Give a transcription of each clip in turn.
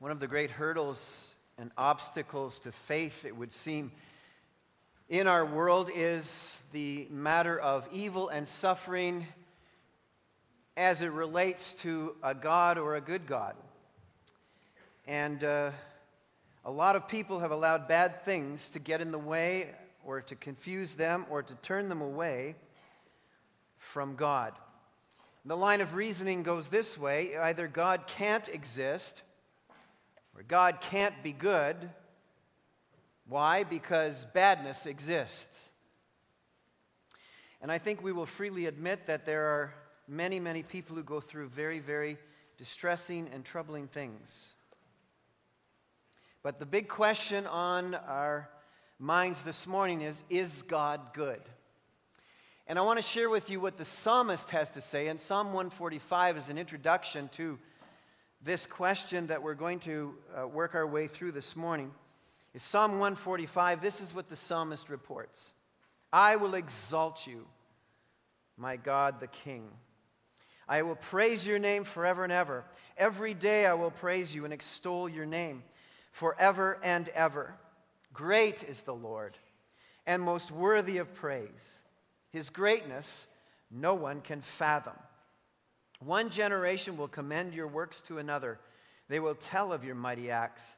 One of the great hurdles and obstacles to faith, it would seem, in our world is the matter of evil and suffering as it relates to a God or a good God. And uh, a lot of people have allowed bad things to get in the way or to confuse them or to turn them away from God. The line of reasoning goes this way either God can't exist where God can't be good. Why? Because badness exists. And I think we will freely admit that there are many, many people who go through very, very distressing and troubling things. But the big question on our minds this morning is Is God good? And I want to share with you what the psalmist has to say. And Psalm 145 is an introduction to this question that we're going to uh, work our way through this morning is Psalm 145. This is what the psalmist reports I will exalt you, my God the King. I will praise your name forever and ever. Every day I will praise you and extol your name forever and ever. Great is the Lord and most worthy of praise. His greatness no one can fathom. One generation will commend your works to another. They will tell of your mighty acts.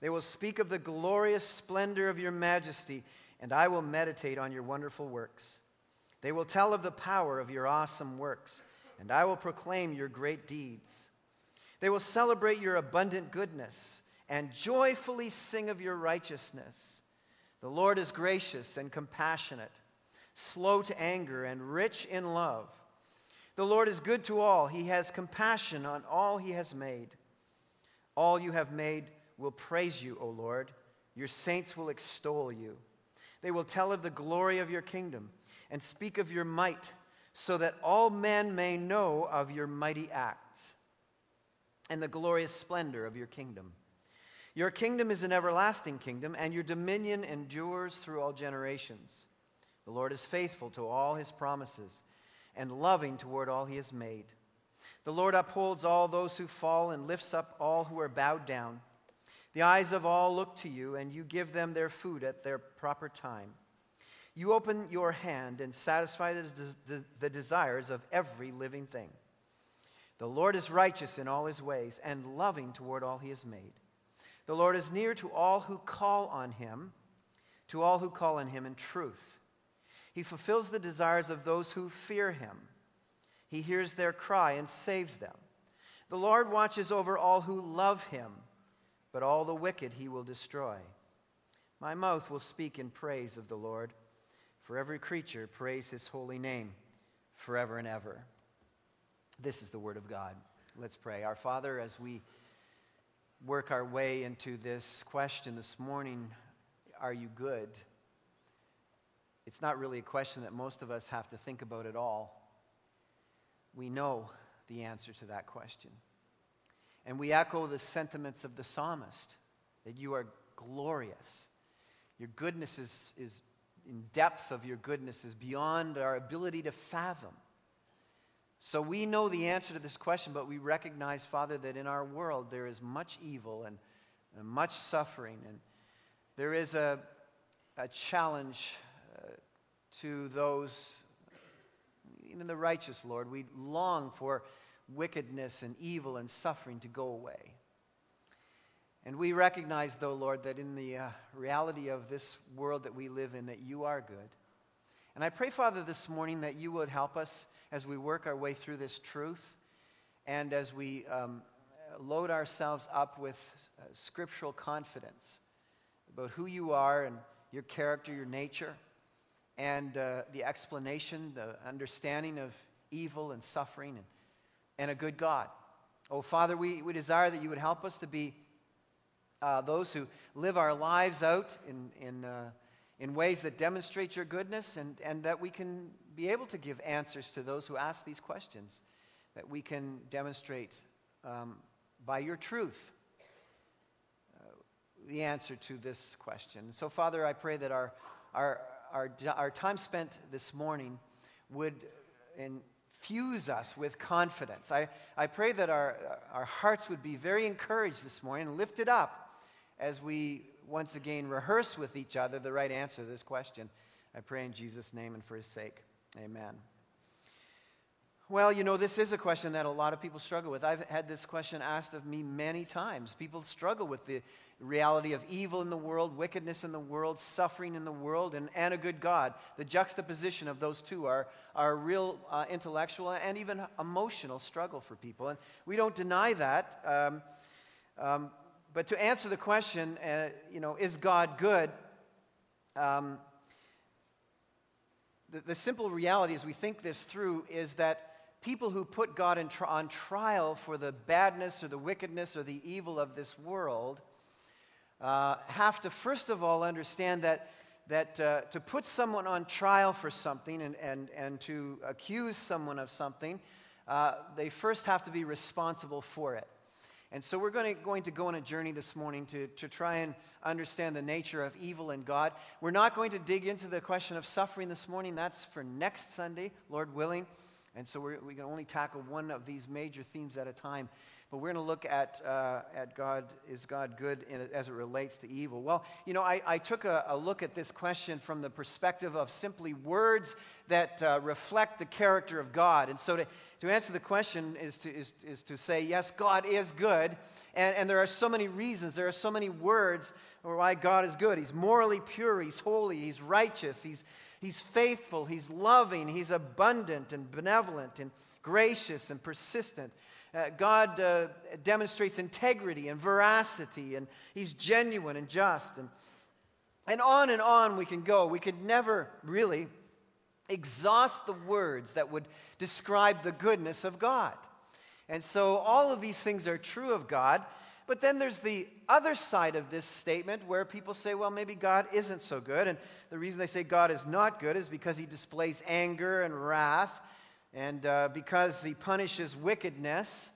They will speak of the glorious splendor of your majesty, and I will meditate on your wonderful works. They will tell of the power of your awesome works, and I will proclaim your great deeds. They will celebrate your abundant goodness and joyfully sing of your righteousness. The Lord is gracious and compassionate, slow to anger, and rich in love. The Lord is good to all. He has compassion on all he has made. All you have made will praise you, O Lord. Your saints will extol you. They will tell of the glory of your kingdom and speak of your might, so that all men may know of your mighty acts and the glorious splendor of your kingdom. Your kingdom is an everlasting kingdom, and your dominion endures through all generations. The Lord is faithful to all his promises and loving toward all he has made. The Lord upholds all those who fall and lifts up all who are bowed down. The eyes of all look to you, and you give them their food at their proper time. You open your hand and satisfy the, the, the desires of every living thing. The Lord is righteous in all his ways and loving toward all he has made. The Lord is near to all who call on him, to all who call on him in truth. He fulfills the desires of those who fear him. He hears their cry and saves them. The Lord watches over all who love him, but all the wicked he will destroy. My mouth will speak in praise of the Lord. For every creature, praise his holy name forever and ever. This is the word of God. Let's pray. Our Father, as we work our way into this question this morning, are you good? It's not really a question that most of us have to think about at all. We know the answer to that question. And we echo the sentiments of the psalmist that you are glorious. Your goodness is, is in depth of your goodness is beyond our ability to fathom. So we know the answer to this question, but we recognize, Father, that in our world there is much evil and, and much suffering, and there is a, a challenge to those, even the righteous, Lord. We long for wickedness and evil and suffering to go away. And we recognize, though, Lord, that in the uh, reality of this world that we live in, that you are good. And I pray, Father, this morning that you would help us as we work our way through this truth and as we um, load ourselves up with uh, scriptural confidence about who you are and your character, your nature and uh, the explanation, the understanding of evil and suffering and, and a good God. Oh, Father, we, we desire that you would help us to be uh, those who live our lives out in, in, uh, in ways that demonstrate your goodness and, and that we can be able to give answers to those who ask these questions, that we can demonstrate um, by your truth uh, the answer to this question. So, Father, I pray that our, our, our, our time spent this morning would infuse us with confidence. I, I pray that our, our hearts would be very encouraged this morning and lifted up as we once again rehearse with each other the right answer to this question. I pray in Jesus' name and for his sake. Amen. Well, you know, this is a question that a lot of people struggle with. I've had this question asked of me many times. People struggle with the reality of evil in the world, wickedness in the world, suffering in the world, and, and a good God. The juxtaposition of those two are, are a real uh, intellectual and even emotional struggle for people. And we don't deny that. Um, um, but to answer the question, uh, you know, is God good? Um, the, the simple reality as we think this through is that people who put God on trial for the badness or the wickedness or the evil of this world uh, have to first of all understand that, that uh, to put someone on trial for something and, and, and to accuse someone of something, uh, they first have to be responsible for it. And so we're going to, going to go on a journey this morning to, to try and understand the nature of evil and God. We're not going to dig into the question of suffering this morning. That's for next Sunday, Lord willing. And so we can only tackle one of these major themes at a time. But we're going to look at, uh, at God, is God good as it relates to evil? Well, you know, I, I took a, a, look at this question from the perspective of simply words that uh, reflect the character of God. And so to, to answer the question is to, is, is to say, yes, God is good. And, and there are so many reasons, there are so many words why God is good. He's morally pure, He's holy, He's righteous, He's, he's faithful, He's loving, He's abundant and benevolent and gracious and persistent. Uh, God uh, demonstrates integrity and veracity, and He's genuine and just. And, and on and on we can go. We could never really exhaust the words that would describe the goodness of God. And so all of these things are true of God. But then there's the other side of this statement where people say, well, maybe God isn't so good. And the reason they say God is not good is because he displays anger and wrath and uh, because he punishes wickedness,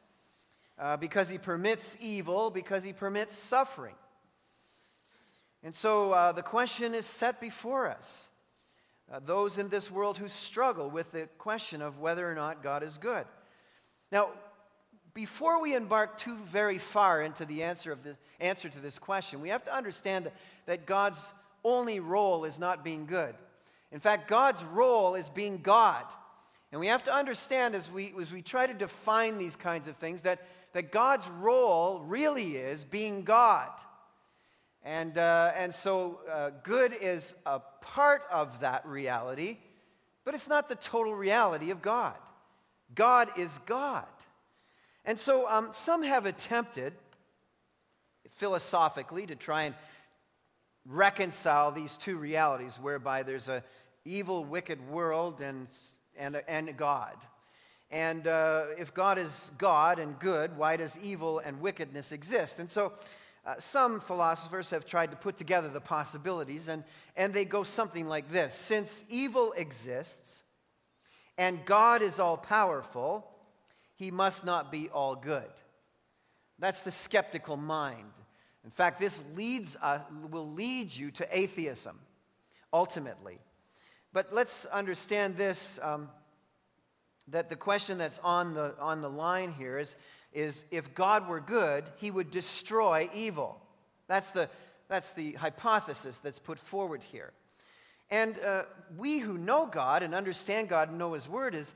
uh, because he permits evil, because he permits suffering. And so uh, the question is set before us. Uh, those in this world who struggle with the question of whether or not God is good. Now, before we embark too very far into the answer, of the answer to this question, we have to understand that, that God's only role is not being good. In fact, God's role is being God. And we have to understand as we, as we try to define these kinds of things that, that God's role really is being God. And, uh, and so uh, good is a part of that reality, but it's not the total reality of God. God is God. And so um, some have attempted philosophically to try and reconcile these two realities whereby there's a evil wicked world and and, and God. And uh, if God is God and good, why does evil and wickedness exist? And so uh, some philosophers have tried to put together the possibilities, and, and they go something like this Since evil exists and God is all powerful, he must not be all good. That's the skeptical mind. In fact, this leads, uh, will lead you to atheism, ultimately. But let's understand this um, that the question that's on the, on the line here is, is if God were good, he would destroy evil. That's the, that's the hypothesis that's put forward here. And uh, we who know God and understand God and know His Word is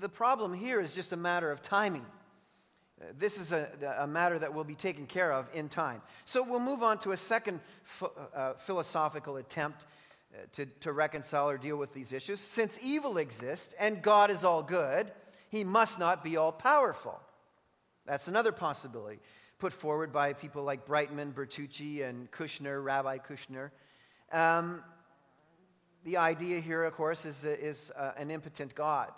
the problem here is just a matter of timing. Uh, this is a, a, matter that will be taken care of in time. So we'll move on to a second ph- uh, philosophical attempt uh, to, to reconcile or deal with these issues. Since evil exists and God is all good, he must not be all powerful. That's another possibility put forward by people like Brightman, Bertocci, and Kushner, Rabbi Kushner. Um, the idea here, of course, is, is uh, an impotent God.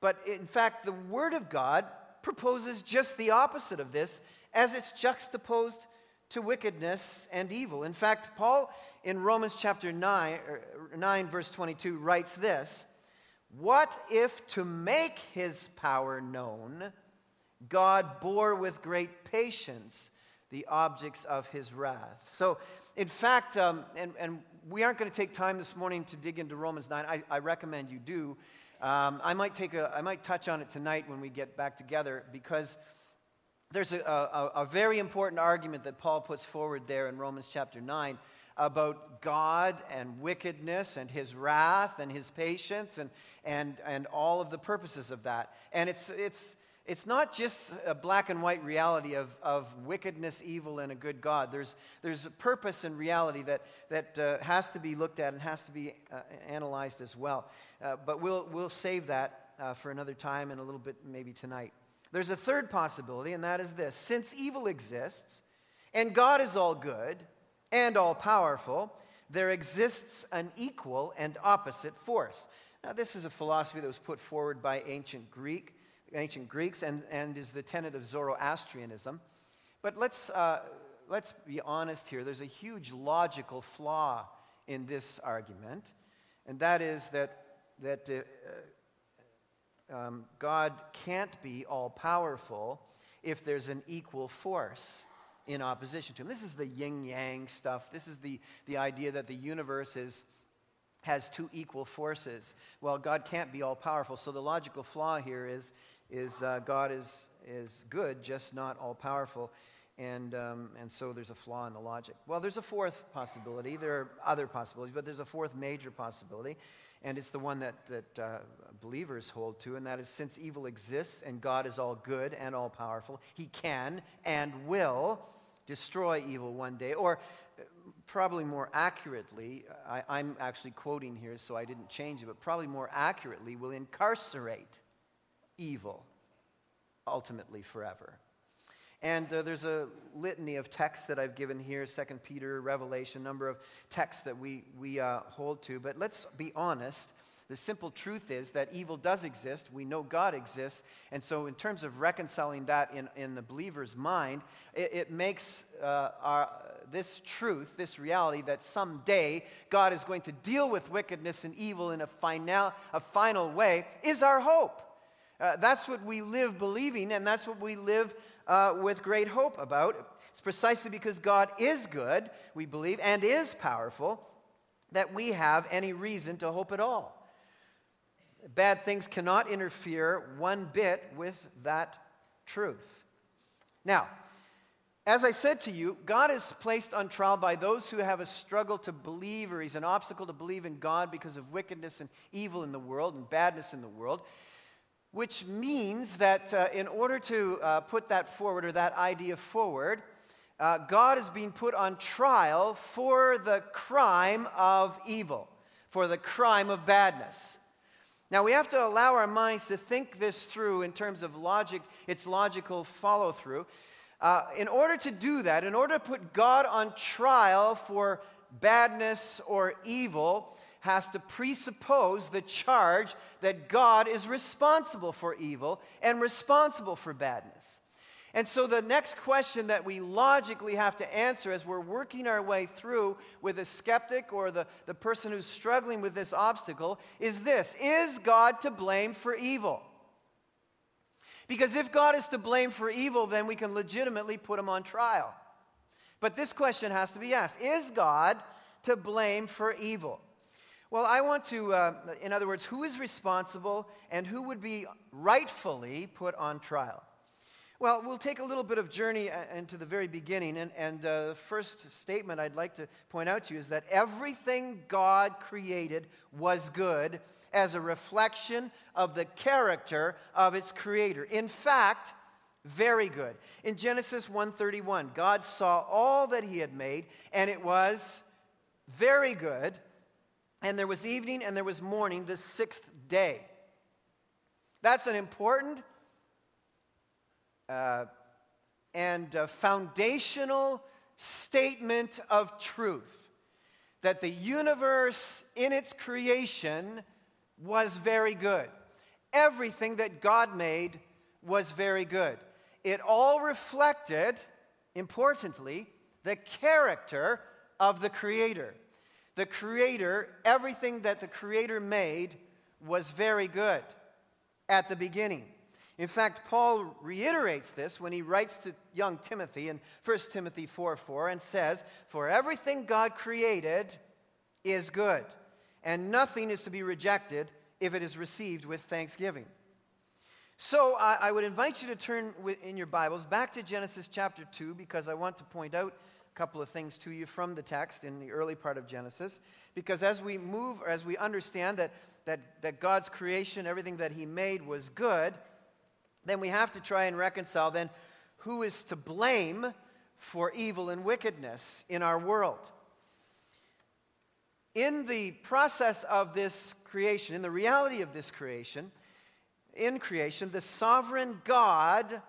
But in fact, the Word of God proposes just the opposite of this as it's juxtaposed to wickedness and evil. In fact, Paul in Romans chapter 9, er, 9, verse 22 writes this What if to make his power known, God bore with great patience the objects of his wrath? So, in fact, um, and, and we aren't going to take time this morning to dig into Romans 9. I, I recommend you do. Um, I, might take a, I might touch on it tonight when we get back together because there's a, a, a very important argument that Paul puts forward there in Romans chapter 9 about God and wickedness and his wrath and his patience and, and, and all of the purposes of that. And it's, it's, it's not just a black and white reality of, of wickedness, evil, and a good God. There's, there's a purpose and reality that, that uh, has to be looked at and has to be uh, analyzed as well. Uh, but we'll, we'll save that uh, for another time and a little bit maybe tonight. There's a third possibility, and that is this since evil exists, and God is all good and all powerful, there exists an equal and opposite force. Now, this is a philosophy that was put forward by ancient Greek, ancient Greeks, and, and is the tenet of Zoroastrianism. But let's, uh, let's be honest here. There's a huge logical flaw in this argument, and that is that, that uh, um, God can't be all powerful if there's an equal force in opposition to him. This is the yin yang stuff. This is the, the idea that the universe is, has two equal forces. Well, God can't be all powerful. So the logical flaw here is, is uh, God is, is good, just not all powerful. And, um, and so there's a flaw in the logic. Well, there's a fourth possibility. There are other possibilities, but there's a fourth major possibility. And it's the one that, that uh, believers hold to, and that is since evil exists and God is all good and all powerful, he can and will destroy evil one day. Or uh, probably more accurately, I, am actually quoting here, so I didn't change it, but probably more accurately, will incarcerate evil ultimately forever. And uh, there's a litany of texts that I've given here Second Peter, Revelation, number of texts that we, we uh, hold to. But let's be honest. The simple truth is that evil does exist. We know God exists. And so, in terms of reconciling that in, in the believer's mind, it, it makes uh, our, this truth, this reality, that someday God is going to deal with wickedness and evil in a final, a final way, is our hope. Uh, that's what we live believing, and that's what we live uh, with great hope about. It's precisely because God is good, we believe, and is powerful, that we have any reason to hope at all. Bad things cannot interfere one bit with that truth. Now, as I said to you, God is placed on trial by those who have a struggle to believe, or He's an obstacle to believe in God because of wickedness and evil in the world and badness in the world which means that uh, in order to uh, put that forward or that idea forward, uh, God is being put on trial for the crime of evil, for the crime of badness. Now, we have to allow our minds to think this through in terms of logic, its logical follow through. Uh, in order to do that, in order to put God on trial for badness or evil, has to presuppose the charge that God is responsible for evil and responsible for badness. And so, the next question that we logically have to answer as we're working our way through with a skeptic or the, the person who's struggling with this obstacle is this Is God to blame for evil? Because if God is to blame for evil, then we can legitimately put him on trial. But this question has to be asked Is God to blame for evil? Well, I want to, uh, in other words, who is responsible and who would be rightfully put on trial? Well, we'll take a little bit of journey uh, into the very beginning. And, and uh, the first statement I'd like to point out to you is that everything God created was good as a reflection of the character of its creator. In fact, very good. In Genesis 1:31, God saw all that he had made and it was very good. And there was evening and there was morning, the sixth day. That's an important uh, and foundational statement of truth that the universe in its creation was very good. Everything that God made was very good. It all reflected, importantly, the character of the Creator the Creator, everything that the Creator made was very good at the beginning. In fact, Paul reiterates this when he writes to young Timothy in 1 Timothy 4 4 and says, For everything God created is good, and nothing is to be rejected if it is received with thanksgiving. So I, I would invite you to turn in your Bibles back to Genesis chapter 2 because I want to point out couple of things to you from the text in the early part of Genesis. Because as we move, as we understand that, that, that God's creation, everything that He made was good, then we have to try and reconcile then who is to blame for evil and wickedness in our world. In the process of this creation, in the reality of this creation, in creation, the sovereign God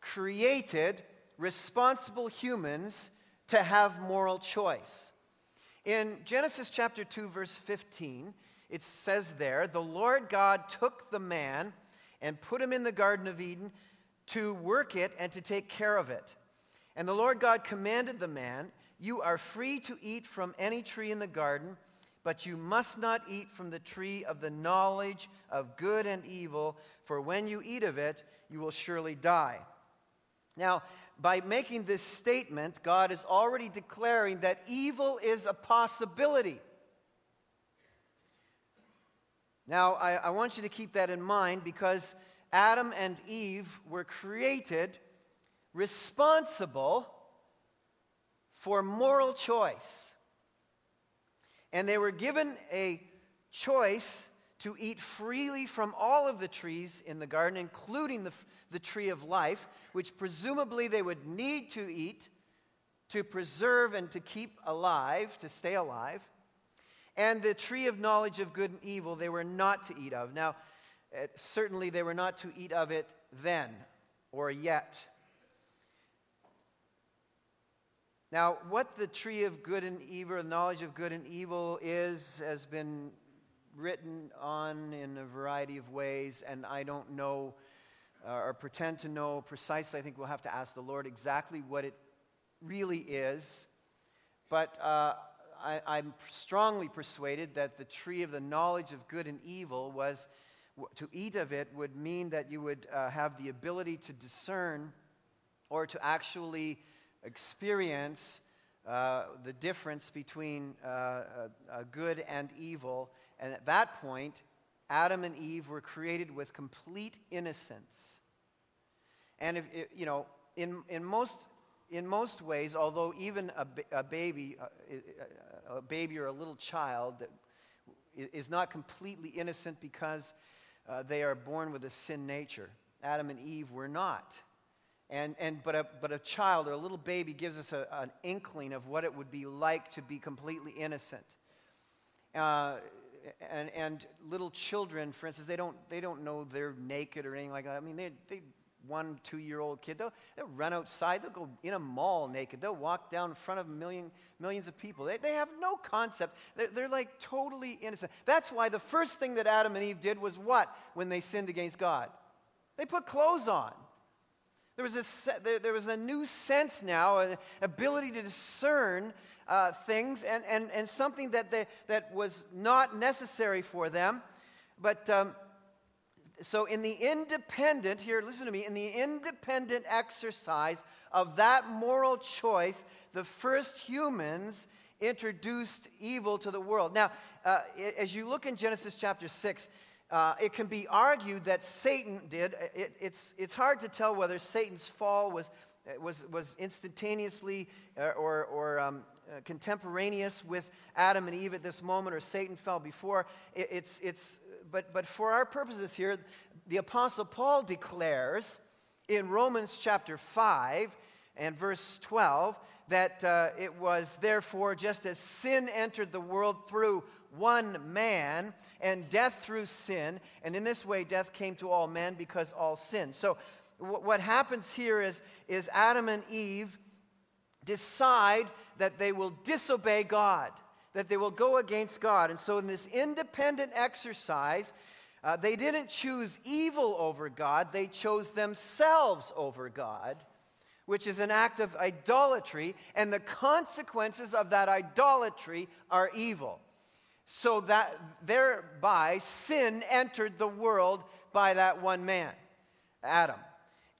created responsible humans to have moral choice. In Genesis chapter 2, verse 15, it says there, The Lord God took the man and put him in the Garden of Eden to work it and to take care of it. And the Lord God commanded the man, You are free to eat from any tree in the garden, but you must not eat from the tree of the knowledge of good and evil, for when you eat of it, you will surely die. Now, by making this statement, God is already declaring that evil is a possibility. Now, I, I, want you to keep that in mind because Adam and Eve were created responsible for moral choice. And they were given a choice to eat freely from all of the trees in the garden, including the, the tree of life, which presumably they would need to eat to preserve and to keep alive, to stay alive. And the tree of knowledge of good and evil they were not to eat of. Now, uh, certainly they were not to eat of it then or yet. Now, what the tree of good and evil, the knowledge of good and evil is, has been written on in a variety of ways, and I don't know uh, or pretend to know precisely. I think we'll have to ask the Lord exactly what it really is. But uh, I, am strongly persuaded that the tree of the knowledge of good and evil was to eat of it would mean that you would uh, have the ability to discern or to actually experience uh, the difference between uh, good and evil. And at that point, Adam and Eve were created with complete innocence. And if, you know, in, in, most, in most ways, although even a, a baby, a, a baby or a little child that is not completely innocent because uh, they are born with a sin nature. Adam and Eve were not. And, and, but, a, but a child or a little baby gives us a, an inkling of what it would be like to be completely innocent. Uh, and, and little children, for instance, they don't, they don't know they're naked or anything like that. I mean, they, they one, two year old kid, they'll, they'll run outside, they'll go in a mall naked, they'll walk down in front of million, millions of people. They, they have no concept. They're, they're like totally innocent. That's why the first thing that Adam and Eve did was what when they sinned against God? They put clothes on. There was, a, there, was a new sense now, an ability to discern uh, things, and, and, and something that, they, that was not necessary for them. But um, so, in the independent, here, listen to me, in the independent exercise of that moral choice, the first humans introduced evil to the world. Now, uh, as you look in Genesis chapter 6, uh, it can be argued that Satan did. It, it's, it's hard to tell whether Satan's fall was, was, was instantaneously uh, or, or um, uh, contemporaneous with Adam and Eve at this moment, or Satan fell before. It, it's, it's, but, but for our purposes here, the Apostle Paul declares in Romans chapter 5 and verse 12 that uh, it was therefore just as sin entered the world through one man, and death through sin. And in this way, death came to all men because all sinned. So, w- what happens here is, is Adam and Eve decide that they will disobey God, that they will go against God. And so, in this independent exercise, uh, they didn't choose evil over God, they chose themselves over God which is an act of idolatry, and the consequences of that idolatry are evil so that thereby sin entered the world by that one man, Adam.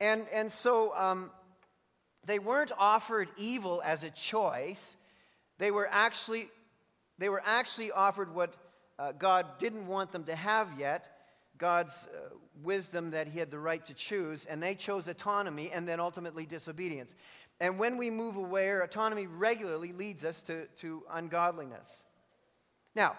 And, and so um, they weren't offered evil as a choice. They were actually, they were actually offered what uh, God didn't want them to have yet, God's uh, wisdom that He had the right to choose, and they chose autonomy and then ultimately disobedience. And when we move away, autonomy regularly leads us to, to ungodliness. Now,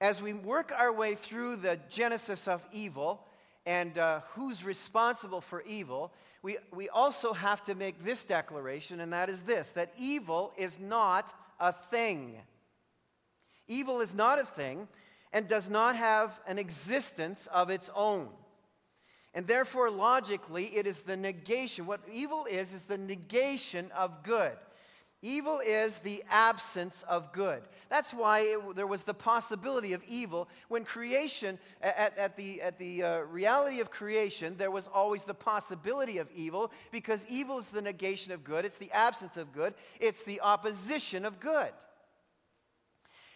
as we work our way through the genesis of evil and uh, who's responsible for evil, we, we also have to make this declaration, and that is this that evil is not a thing. Evil is not a thing and does not have an existence of its own. And therefore, logically, it is the negation. What evil is, is the negation of good. Evil is the absence of good. That's why it, there was the possibility of evil. When creation, at, at the, at the uh, reality of creation, there was always the possibility of evil because evil is the negation of good, it's the absence of good, it's the opposition of good.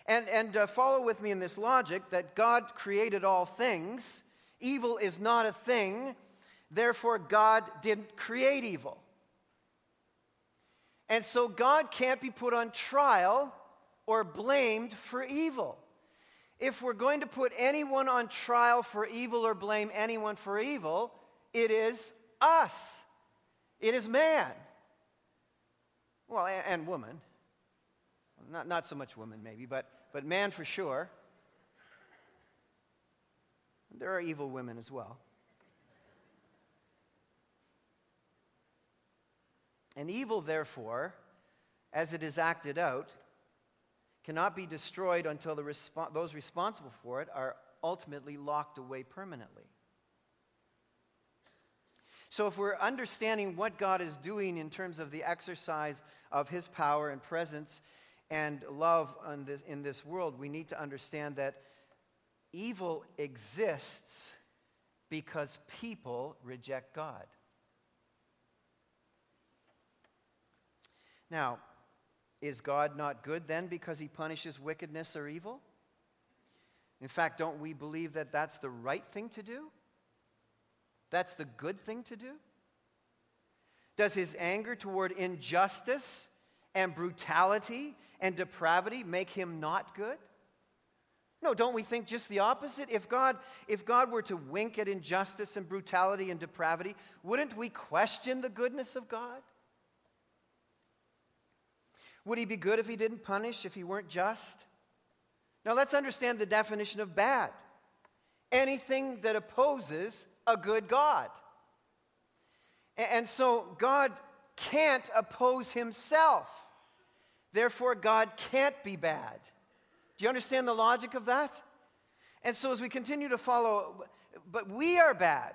And, and uh, follow with me in this logic that God created all things. Evil is not a thing. Therefore, God didn't create evil. And so, God can't be put on trial or blamed for evil. If we're going to put anyone on trial for evil or blame anyone for evil, it is us. It is man. Well, and, and woman. Not, not so much woman, maybe, but, but man for sure. There are evil women as well. And evil, therefore, as it is acted out, cannot be destroyed until those responsible for it are ultimately locked away permanently. So, if we're understanding what God is doing in terms of the exercise of his power and presence and love this, in this world, we need to understand that evil exists because people reject God. Now, is God not good then because he punishes wickedness or evil? In fact, don't we believe that that's the right thing to do? That's the good thing to do? Does his anger toward injustice and brutality and depravity make him not good? No, don't we think just the opposite? If God, if God were to wink at injustice and brutality and depravity, wouldn't we question the goodness of God? Would he be good if he didn't punish, if he weren't just? Now let's understand the definition of bad anything that opposes a good God. And so God can't oppose himself. Therefore, God can't be bad. Do you understand the logic of that? And so, as we continue to follow, but we are bad.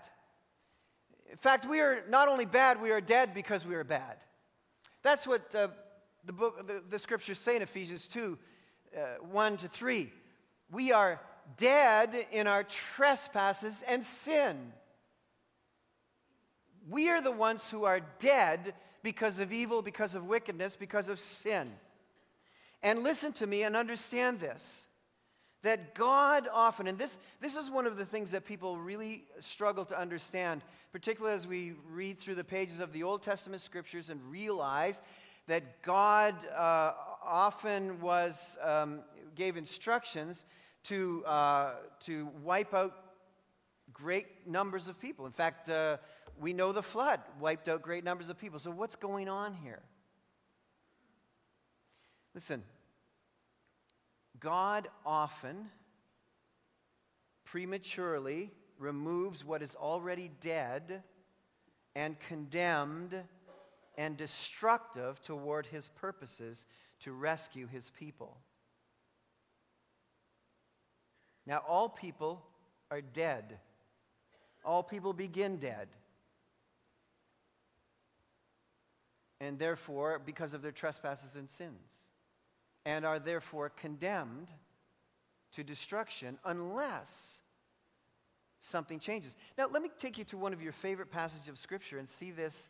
In fact, we are not only bad, we are dead because we are bad. That's what uh, the, book, the, the scriptures say in Ephesians 2 uh, 1 to 3. We are dead in our trespasses and sin. We are the ones who are dead because of evil, because of wickedness, because of sin. And listen to me and understand this that God often, and this, this is one of the things that people really struggle to understand, particularly as we read through the pages of the Old Testament scriptures and realize that God uh, often was, um, gave instructions to, uh, to wipe out great numbers of people. In fact, uh, we know the flood wiped out great numbers of people. So, what's going on here? Listen, God often prematurely removes what is already dead and condemned and destructive toward his purposes to rescue his people. Now, all people are dead. All people begin dead. And therefore, because of their trespasses and sins, and are therefore condemned to destruction unless something changes. Now, let me take you to one of your favorite passages of Scripture and see this,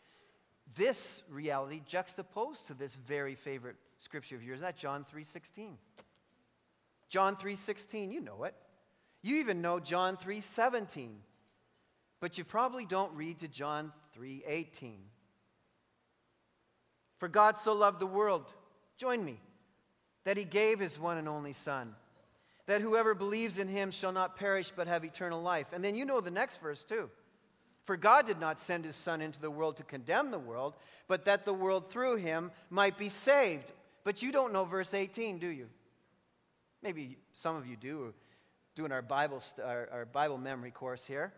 this reality juxtaposed to this very favorite Scripture of yours. That John 3.16. John 3.16, you know it. You even know John 3.17. But you probably don't read to John 3.18. For God so loved the world, join me, that he gave his one and only Son, that whoever believes in him shall not perish but have eternal life. And then you know the next verse too. For God did not send his Son into the world to condemn the world, but that the world through him might be saved. But you don't know verse 18, do you? Maybe some of you do, doing our Bible, our, our Bible memory course here.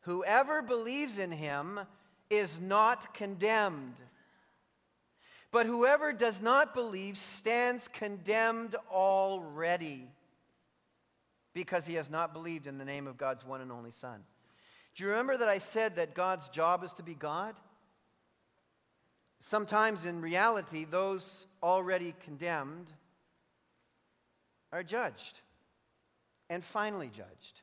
Whoever believes in him is not condemned. But whoever does not believe stands condemned already because he has not believed in the name of God's one and only Son. Do you remember that I said that God's job is to be God? Sometimes in reality, those already condemned are judged and finally judged.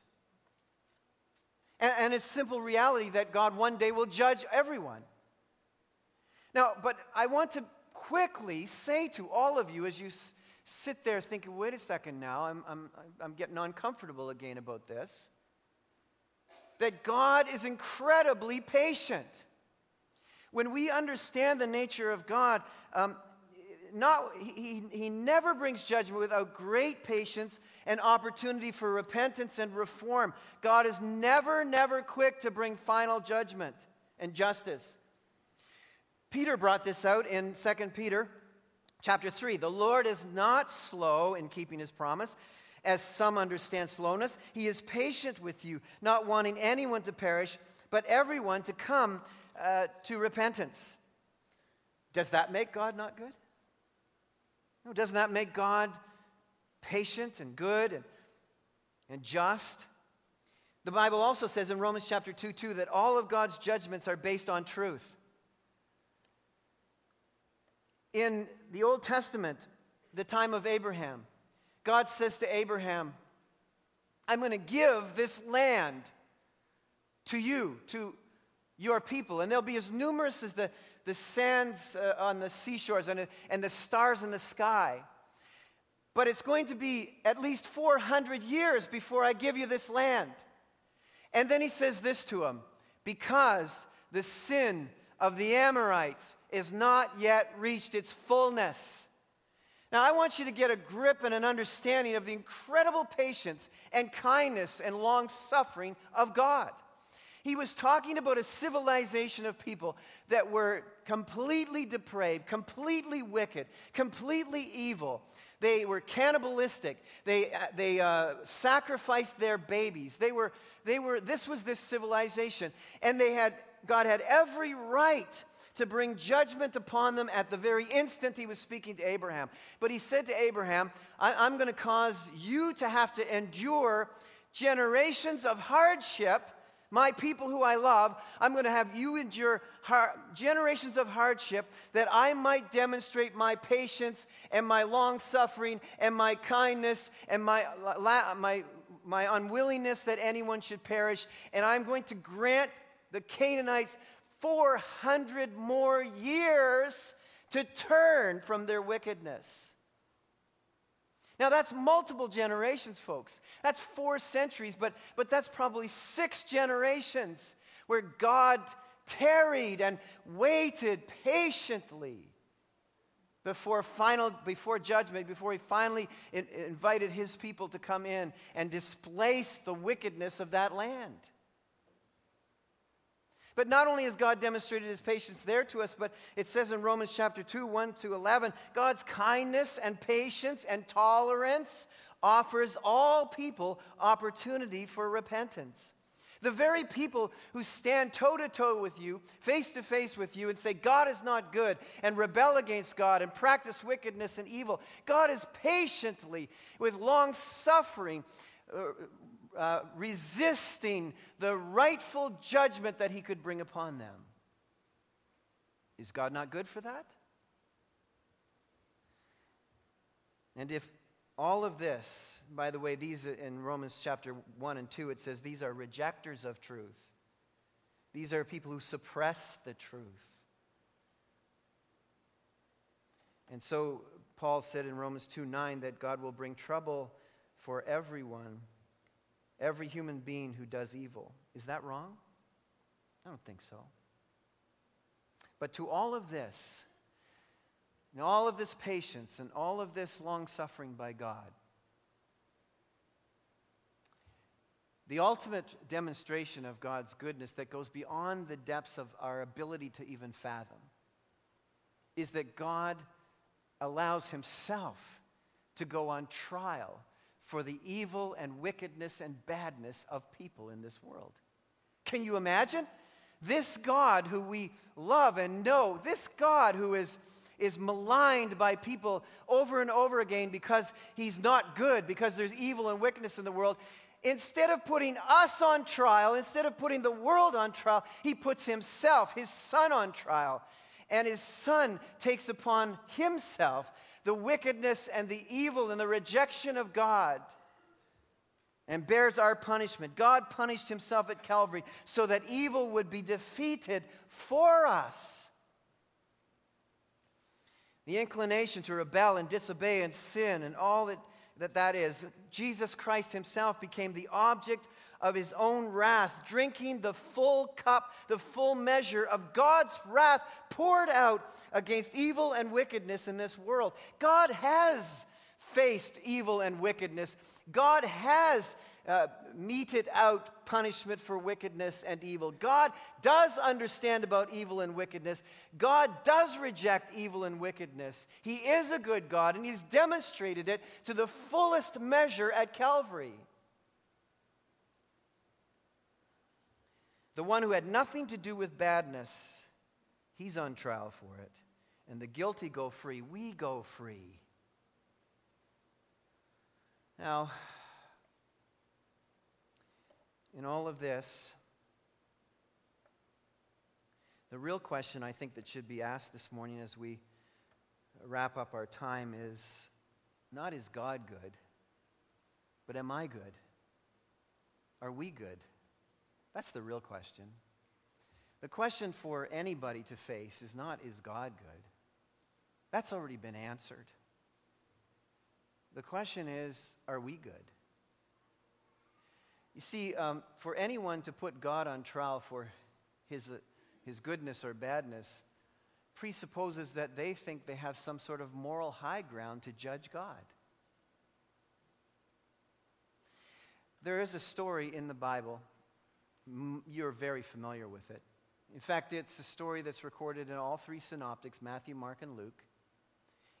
And, and, it's simple reality that God one day will judge everyone. Now, but I want to quickly say to all of you as you s- sit there thinking, wait a second now, I'm, I'm, I'm getting uncomfortable again about this that God is incredibly patient. When we understand the nature of God, um, not, he, he never brings judgment without great patience and opportunity for repentance and reform. God is never, never quick to bring final judgment and justice. Peter brought this out in 2 Peter chapter 3. The Lord is not slow in keeping his promise, as some understand slowness. He is patient with you, not wanting anyone to perish, but everyone to come uh, to repentance. Does that make God not good? No, doesn't that make God patient and good and, and just? The Bible also says in Romans chapter 2 2 that all of God's judgments are based on truth. In the Old Testament, the time of Abraham, God says to Abraham, I'm going to give this land to you, to your people, and they'll be as numerous as the, the sands uh, on the seashores and, and the stars in the sky. But it's going to be at least 400 years before I give you this land. And then he says this to him because the sin of the Amorites is not yet reached its fullness. Now, I want you to get a grip and an understanding of the incredible patience and kindness and long suffering of God. He was talking about a civilization of people that were completely depraved, completely wicked, completely evil. They were cannibalistic. They, uh, they uh, sacrificed their babies. They were, they were, this was this civilization. And they had, God had every right to bring judgment upon them at the very instant he was speaking to Abraham. But he said to Abraham, I, am going to cause you to have to endure generations of hardship. My people who I love, I'm going to have you endure har- generations of hardship that I might demonstrate my patience and my long suffering and my kindness and my, la- my, my unwillingness that anyone should perish. And I'm going to grant the Canaanites 400 more years to turn from their wickedness. Now, that's multiple generations, folks. That's four centuries, but, but that's probably six generations where God tarried and waited patiently before final before judgment before he finally in, invited his people to come in and displace the wickedness of that land but not only has God demonstrated his patience there to us, but it says in Romans chapter 2, 1 to 11, God's kindness and patience and tolerance offers all people opportunity for repentance. The very people who stand toe to toe with you, face to face with you, and say, God is not good, and rebel against God and practice wickedness and evil, God is patiently, with long suffering, uh, uh, resisting the rightful judgment that he could bring upon them. Is God not good for that? And if all of this, by the way, these in Romans chapter 1 and 2, it says these are rejectors of truth. These are people who suppress the truth. And so Paul said in Romans 2 9 that God will bring trouble for everyone every human being who does evil. Is that wrong? I don't think so. But to all of this, and all of this patience and all of this long suffering by God, the ultimate demonstration of God's goodness that goes beyond the depths of our ability to even fathom is that God allows Himself to go on trial for the evil and wickedness and badness of people in this world. Can you imagine? This God who we love and know, this God who is, is maligned by people over and over again because he's not good, because there's evil and wickedness in the world, instead of putting us on trial, instead of putting the world on trial, he puts himself, his son, on trial. And his son takes upon himself the wickedness and the evil and the rejection of God and bears our punishment. God punished himself at Calvary so that evil would be defeated for us. The inclination to rebel and disobey and sin and all that that, that is, Jesus Christ himself became the object of his own wrath, drinking the full cup, the full measure of God's wrath poured out against evil and wickedness in this world. God has faced evil and wickedness. God has uh, meted out punishment for wickedness and evil. God does understand about evil and wickedness. God does reject evil and wickedness. He is a good God, and He's demonstrated it to the fullest measure at Calvary. The one who had nothing to do with badness, he's on trial for it. And the guilty go free. We go free. Now, in all of this, the real question I think that should be asked this morning as we wrap up our time is not is God good, but am I good? Are we good? That's the real question. The question for anybody to face is not is God good? That's already been answered. The question is are we good? You see, um, for anyone to put God on trial for his, uh, his goodness or badness presupposes that they think they have some sort of moral high ground to judge God. There is a story in the Bible. You're very familiar with it. In fact, it's a story that's recorded in all three synoptics Matthew, Mark, and Luke.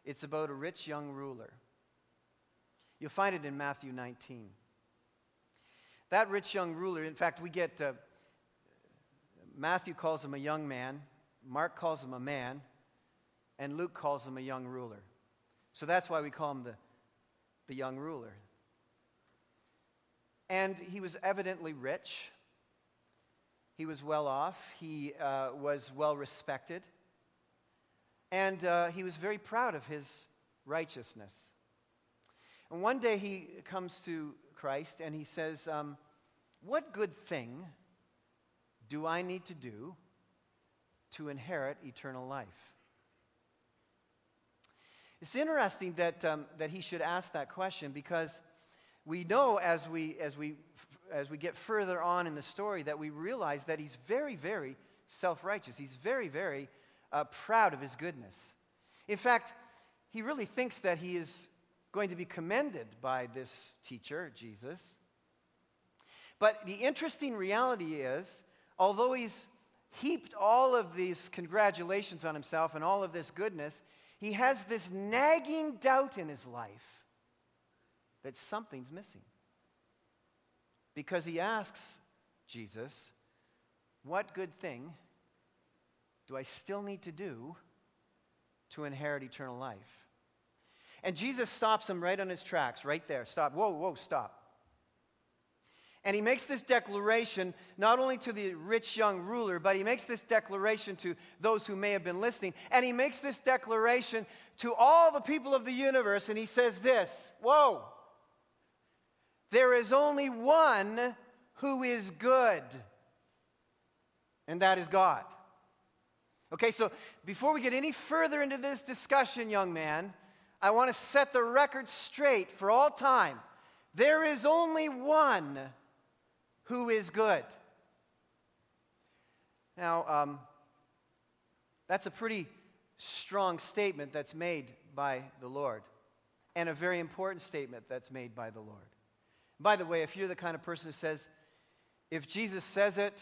It's about a rich young ruler. You'll find it in Matthew 19. That rich young ruler, in fact, we get uh, Matthew calls him a young man, Mark calls him a man, and Luke calls him a young ruler. So that's why we call him the, the young ruler. And he was evidently rich. He was well off. He uh, was well respected. And uh, he was very proud of his righteousness. And one day he comes to Christ and he says, um, What good thing do I need to do to inherit eternal life? It's interesting that, um, that he should ask that question because we know as we, as, we, as we get further on in the story that we realize that he's very, very self righteous. He's very, very uh, proud of his goodness. In fact, he really thinks that he is going to be commended by this teacher, Jesus. But the interesting reality is, although he's heaped all of these congratulations on himself and all of this goodness, he has this nagging doubt in his life that something's missing. Because he asks Jesus, What good thing do I still need to do to inherit eternal life? And Jesus stops him right on his tracks, right there. Stop. Whoa, whoa, stop. And he makes this declaration not only to the rich young ruler, but he makes this declaration to those who may have been listening. And he makes this declaration to all the people of the universe. And he says this Whoa, there is only one who is good, and that is God. Okay, so before we get any further into this discussion, young man, I want to set the record straight for all time. There is only one who is good. Now, um, that's a pretty strong statement that's made by the Lord, and a very important statement that's made by the Lord. By the way, if you're the kind of person who says, if Jesus says it,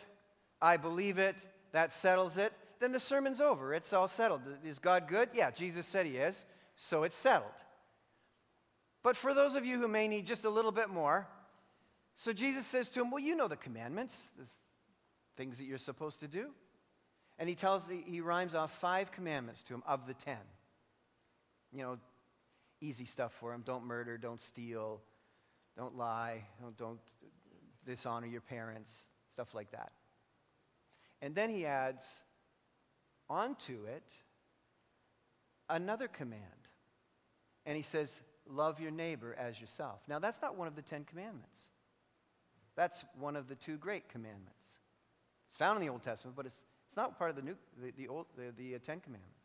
I believe it, that settles it, then the sermon's over. It's all settled. Is God good? Yeah, Jesus said he is, so it's settled. But for those of you who may need just a little bit more, so Jesus says to him, Well, you know the commandments, the things that you're supposed to do. And he tells, he rhymes off five commandments to him of the ten. You know, easy stuff for him. Don't murder, don't steal, don't lie, don't, don't dishonor your parents, stuff like that. And then he adds onto it another command. And he says, Love your neighbor as yourself. Now, that's not one of the Ten Commandments. That's one of the two great commandments. It's found in the Old Testament, but it's, it's not part of the, new, the, the, old, the, the uh, Ten Commandments.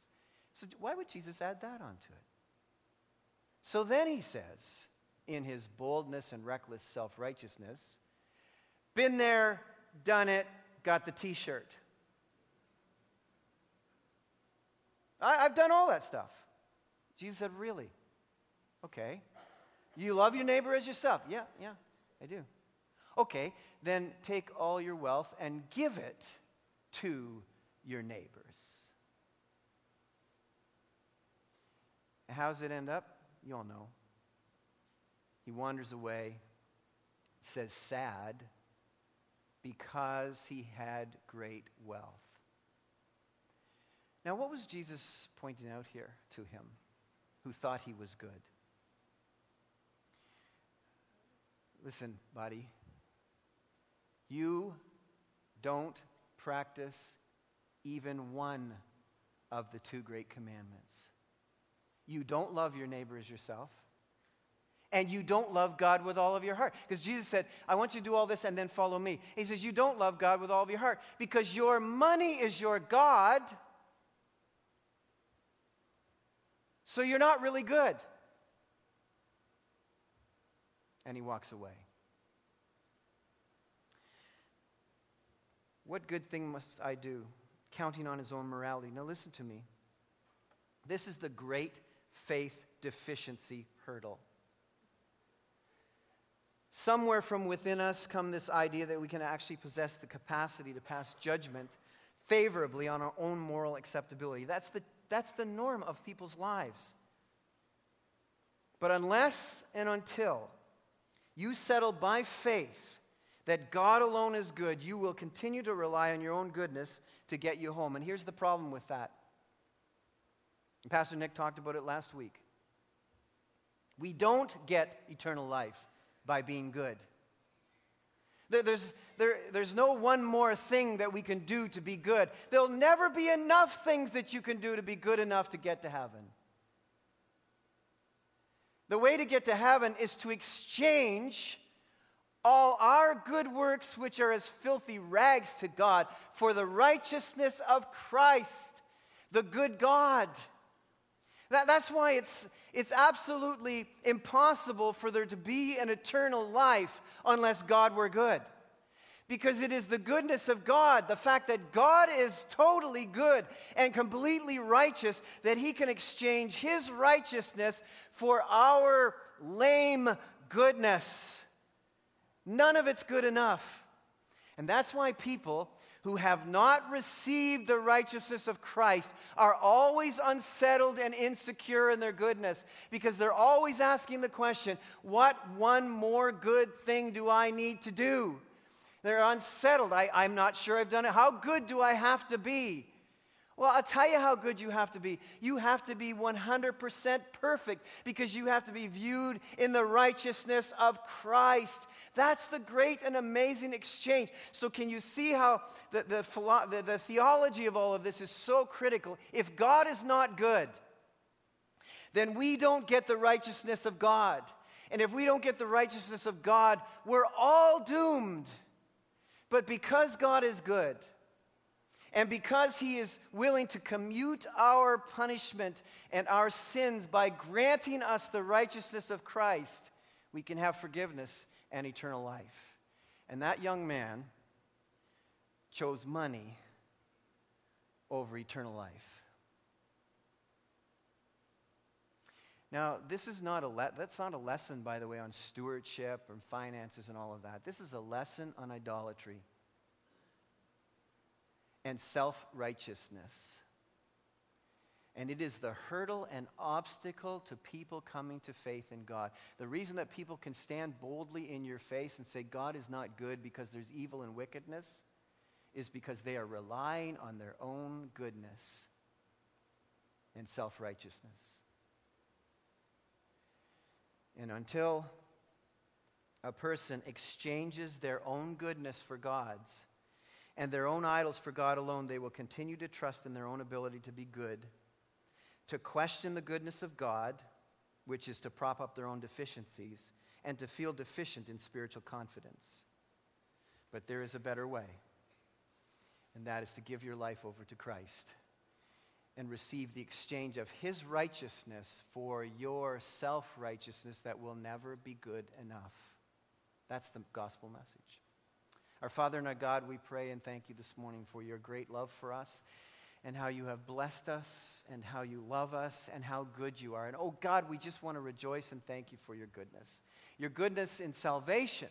So, why would Jesus add that onto it? So then he says, in his boldness and reckless self righteousness, been there, done it, got the t shirt. I've done all that stuff. Jesus said, Really? Okay. You love your neighbor as yourself? Yeah, yeah, I do. Okay, then take all your wealth and give it to your neighbors. How does it end up? You all know. He wanders away, says sad, because he had great wealth. Now, what was Jesus pointing out here to him who thought he was good? Listen, buddy, you don't practice even one of the two great commandments. You don't love your neighbor as yourself and you don't love God with all of your heart. Because Jesus said, I want you to do all this and then follow me. He says, You don't love God with all of your heart because your money is your God. So you're not really good. And he walks away. What good thing must I do? Counting on his own morality. Now, listen to me. This is the great faith deficiency hurdle. Somewhere from within us come this idea that we can actually possess the capacity to pass judgment favorably on our own moral acceptability. That's the, that's the norm of people's lives. But unless and until you settle by faith that God alone is good, you will continue to rely on your own goodness to get you home. And here's the problem with that. And Pastor Nick talked about it last week. We don't get eternal life by being good. There, there's, there, there's no one more thing that we can do to be good. There'll never be enough things that you can do to be good enough to get to heaven. The way to get to heaven is to exchange all our good works, which are as filthy rags to God, for the righteousness of Christ, the good God. That, that's why it's, it's absolutely impossible for there to be an eternal life unless God were good. Because it is the goodness of God, the fact that God is totally good and completely righteous, that He can exchange His righteousness for our lame goodness. None of it's good enough. And that's why people who have not received the righteousness of Christ are always unsettled and insecure in their goodness because they're always asking the question, What one more good thing do I need to do? They're unsettled. I, I'm not sure I've done it. How good do I have to be? Well, I'll tell you how good you have to be. You have to be 100% perfect because you have to be viewed in the righteousness of Christ. That's the great and amazing exchange. So, can you see how the, the, the, the theology of all of this is so critical? If God is not good, then we don't get the righteousness of God. And if we don't get the righteousness of God, we're all doomed. But because God is good, and because he is willing to commute our punishment and our sins by granting us the righteousness of Christ, we can have forgiveness and eternal life. And that young man chose money over eternal life. Now, this is not a le- that's not a lesson, by the way, on stewardship and finances and all of that. This is a lesson on idolatry and self righteousness. And it is the hurdle and obstacle to people coming to faith in God. The reason that people can stand boldly in your face and say God is not good because there's evil and wickedness is because they are relying on their own goodness and self righteousness. And until a person exchanges their own goodness for God's and their own idols for God alone, they will continue to trust in their own ability to be good to question the goodness of God, which is to prop up their own deficiencies, and to feel deficient in spiritual confidence. But there is a better way, and that is to give your life over to Christ and receive the exchange of His righteousness for your self righteousness that will never be good enough. That's the gospel message. Our Father and our God, we pray and thank you this morning for your great love for us and how you have blessed us and how you love us and how good you are. And oh God, we just want to rejoice and thank you for your goodness. Your goodness in salvation.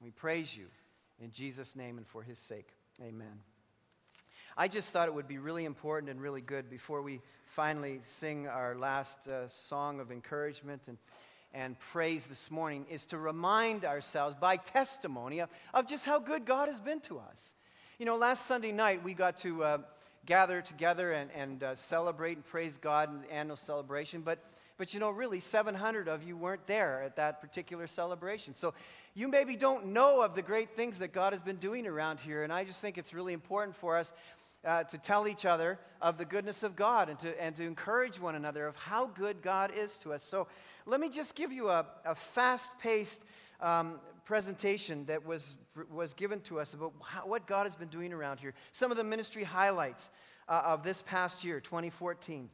We praise you in Jesus' name and for his sake. Amen. I just thought it would be really important and really good before we finally sing our last uh, song of encouragement and, and praise this morning is to remind ourselves by testimony of, of just how good God has been to us. You know, last Sunday night we got to. Uh, gather together and, and uh, celebrate and praise God in the annual celebration. But, but you know, really, 700 of you weren't there at that particular celebration. So you maybe don't know of the great things that God has been doing around here. And I just think it's really important for us uh, to tell each other of the goodness of God and to, and to encourage one another of how good God is to us. So let me just give you a, a fast paced um, presentation that was, was given to us about how, what God has been doing around here. Some of the ministry highlights uh, of this past year, 2014.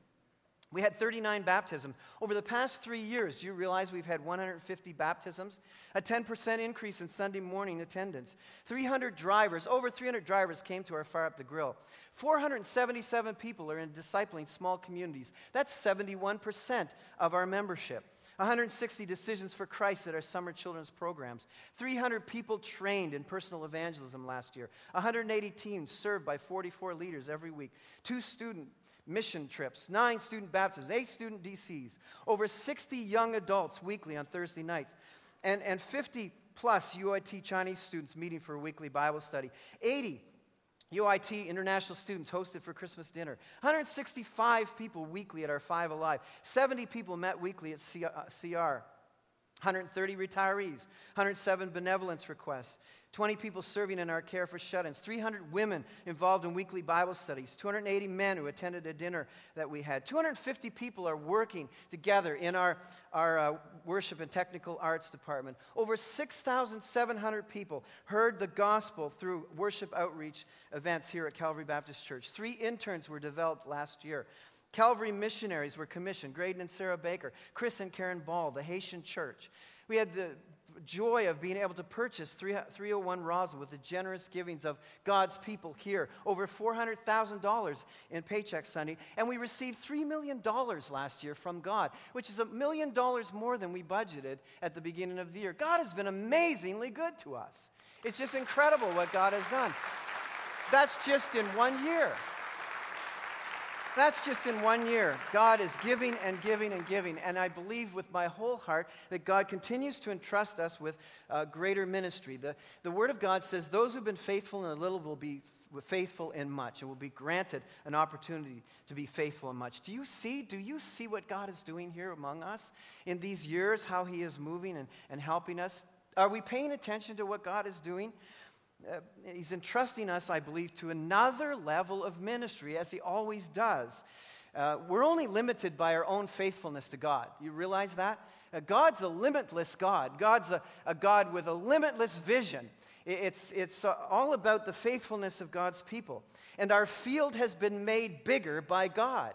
We had 39 baptisms. Over the past three years, do you realize we've had 150 baptisms? A 10% increase in Sunday morning attendance. 300 drivers, over 300 drivers came to our Fire Up the Grill. 477 people are in discipling small communities. That's 71% of our membership. 160 decisions for Christ at our summer children's programs, 300 people trained in personal evangelism last year, 180 teams served by 44 leaders every week, two student mission trips, nine student baptisms, eight student DCs, over 60 young adults weekly on Thursday nights, and, and 50 plus UIT Chinese students meeting for a weekly Bible study, 80 UIT international students hosted for Christmas dinner. 165 people weekly at our Five Alive. 70 people met weekly at CR. Uh, 130 retirees, 107 benevolence requests, 20 people serving in our care for shut ins, 300 women involved in weekly Bible studies, 280 men who attended a dinner that we had. 250 people are working together in our, our uh, worship and technical arts department. Over 6,700 people heard the gospel through worship outreach events here at Calvary Baptist Church. Three interns were developed last year. Calvary missionaries were commissioned Graydon and Sarah Baker, Chris and Karen Ball, the Haitian church. We had the joy of being able to purchase 301 Roslyn with the generous givings of God's people here. Over $400,000 in Paycheck Sunday. And we received $3 million last year from God, which is a million dollars more than we budgeted at the beginning of the year. God has been amazingly good to us. It's just incredible what God has done. That's just in one year. That's just in one year. God is giving and giving and giving. And I believe with my whole heart that God continues to entrust us with uh, greater ministry. The, the Word of God says, Those who've been faithful in a little will be faithful in much and will be granted an opportunity to be faithful in much. Do you see? Do you see what God is doing here among us in these years, how He is moving and, and helping us? Are we paying attention to what God is doing? Uh, he's entrusting us, I believe, to another level of ministry, as he always does. Uh, we're only limited by our own faithfulness to God. You realize that? Uh, God's a limitless God. God's a, a, God with a limitless vision. It's, it's uh, all about the faithfulness of God's people. And our field has been made bigger by God.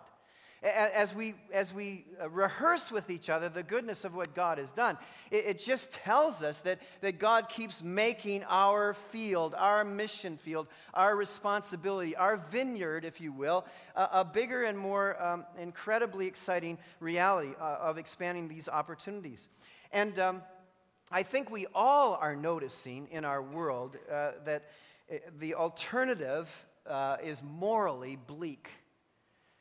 As we, as we uh, rehearse with each other the goodness of what God has done, it, it, just tells us that, that God keeps making our field, our mission field, our responsibility, our vineyard, if you will, a, a bigger and more um, incredibly exciting reality uh, of expanding these opportunities. And um, I think we all are noticing in our world uh, that uh, the alternative uh, is morally bleak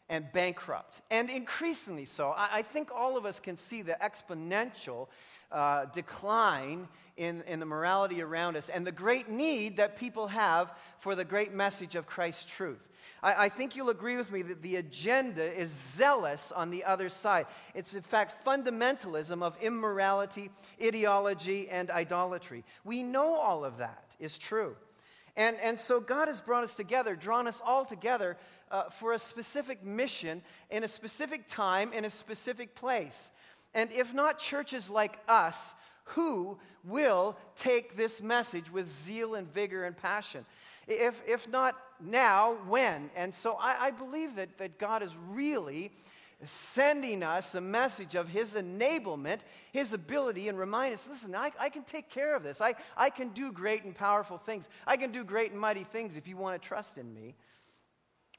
and bankrupt, and increasingly so. I, I think all of us can see the exponential uh, decline in, in the morality around us and the great need that people have for the great message of Christ's truth. I, I, think you'll agree with me that the agenda is zealous on the other side. It's, in fact, fundamentalism of immorality, ideology, and idolatry. We know all of that is true. And, and so God has brought us together, drawn us all together uh, for a specific mission in a specific time in a specific place. And if not churches like us, who will take this message with zeal and vigor and passion? If, if not now, when? And so I, I believe that, that God is really sending us a message of His enablement, His ability, and remind us listen, I, I can take care of this. I, I can do great and powerful things. I can do great and mighty things if you want to trust in me.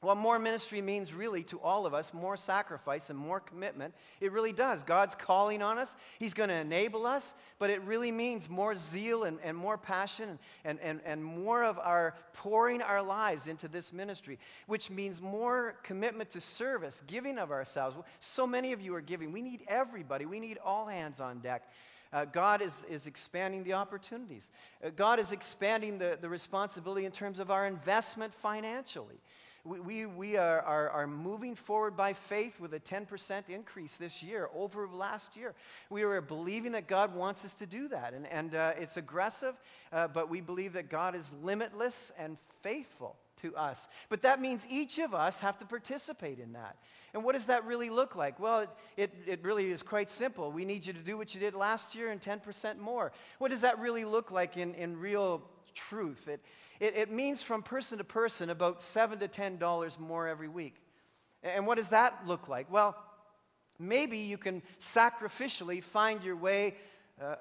Well, more ministry means really to all of us more sacrifice and more commitment. It really does. God's calling on us, He's going to enable us, but it really means more zeal and, and more passion and, and, and more of our pouring our lives into this ministry, which means more commitment to service, giving of ourselves. So many of you are giving. We need everybody, we need all hands on deck. Uh, God is, is expanding the opportunities. Uh, God is expanding the, the responsibility in terms of our investment financially. We, we, we are, are, are, moving forward by faith with a 10% increase this year over last year. We are believing that God wants us to do that. And, and uh, it's aggressive, uh, but we believe that God is limitless and faithful to us. But that means each of us have to participate in that. And what does that really look like? Well, it, it, it, really is quite simple. We need you to do what you did last year and 10% more. What does that really look like in, in real truth? It, it, it means from person to person about seven to ten dollars more every week. And what does that look like? Well, maybe you can sacrificially find your way uh,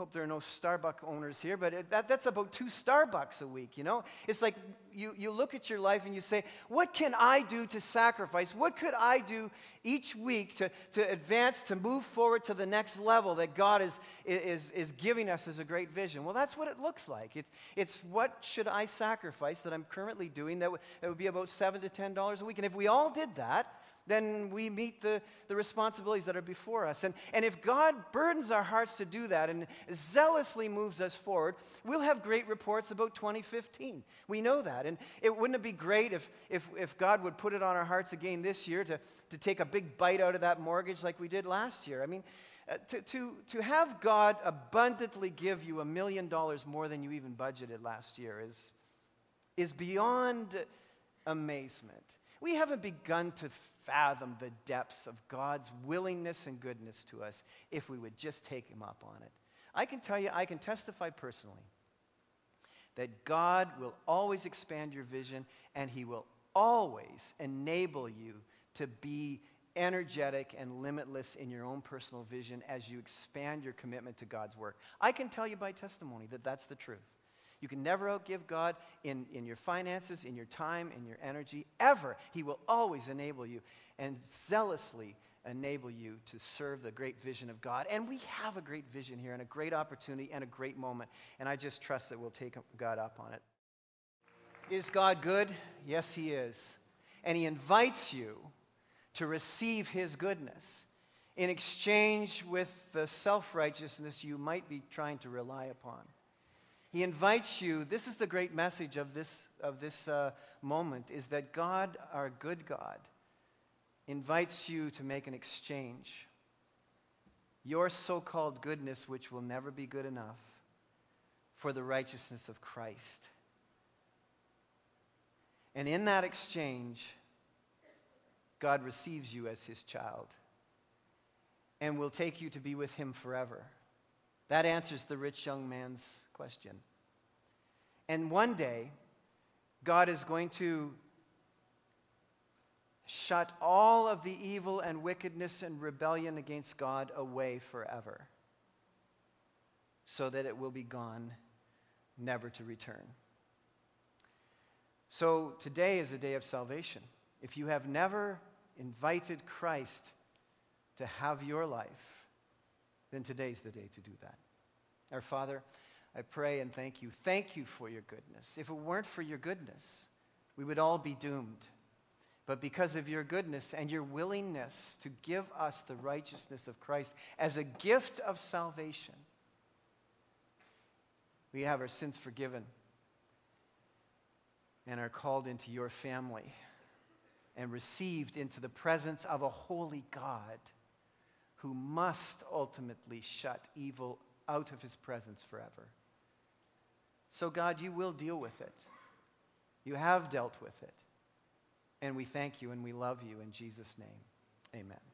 hope there are no Starbucks owners here, but it, that, that's about two Starbucks a week, you know? It's like you, you look at your life and you say, what can I do to sacrifice? What could I do each week to, to advance, to move forward to the next level that God is, is, is giving us as a great vision? Well, that's what it looks like. It's, it's what should I sacrifice that I'm currently doing that, w- that would be about 7 to $10 a week. And if we all did that, then we meet the, the responsibilities that are before us. And, and if God burdens our hearts to do that and zealously moves us forward, we'll have great reports about 2015. We know that. And it wouldn't it be great if, if, if God would put it on our hearts again this year to, to take a big bite out of that mortgage like we did last year? I mean, uh, to, to, to have God abundantly give you a million dollars more than you even budgeted last year is, is beyond amazement. We haven't begun to fathom the depths of God's willingness and goodness to us if we would just take Him up on it. I can tell you, I can testify personally that God will always expand your vision and He will always enable you to be energetic and limitless in your own personal vision as you expand your commitment to God's work. I can tell you by testimony that that's the truth. You can never outgive God in, in your finances, in your time, in your energy, ever. He will always enable you and zealously enable you to serve the great vision of God. And we have a great vision here and a great opportunity and a great moment. And I just trust that we'll take God up on it. Is God good? Yes, He is. And He invites you to receive His goodness in exchange with the self righteousness you might be trying to rely upon. He invites you, this is the great message of this, of this uh, moment, is that God, our good God, invites you to make an exchange. Your so called goodness, which will never be good enough, for the righteousness of Christ. And in that exchange, God receives you as his child and will take you to be with him forever. That answers the rich young man's question. And one day, God is going to shut all of the evil and wickedness and rebellion against God away forever, so that it will be gone, never to return. So today is a day of salvation. If you have never invited Christ to have your life, then today's the day to do that. Our Father, I pray and thank you. Thank you for your goodness. If it weren't for your goodness, we would all be doomed. But because of your goodness and your willingness to give us the righteousness of Christ as a gift of salvation, we have our sins forgiven and are called into your family and received into the presence of a holy God who must ultimately shut evil out of his presence forever. So, God, you will deal with it. You have dealt with it. And we thank you and we love you in Jesus' name. Amen.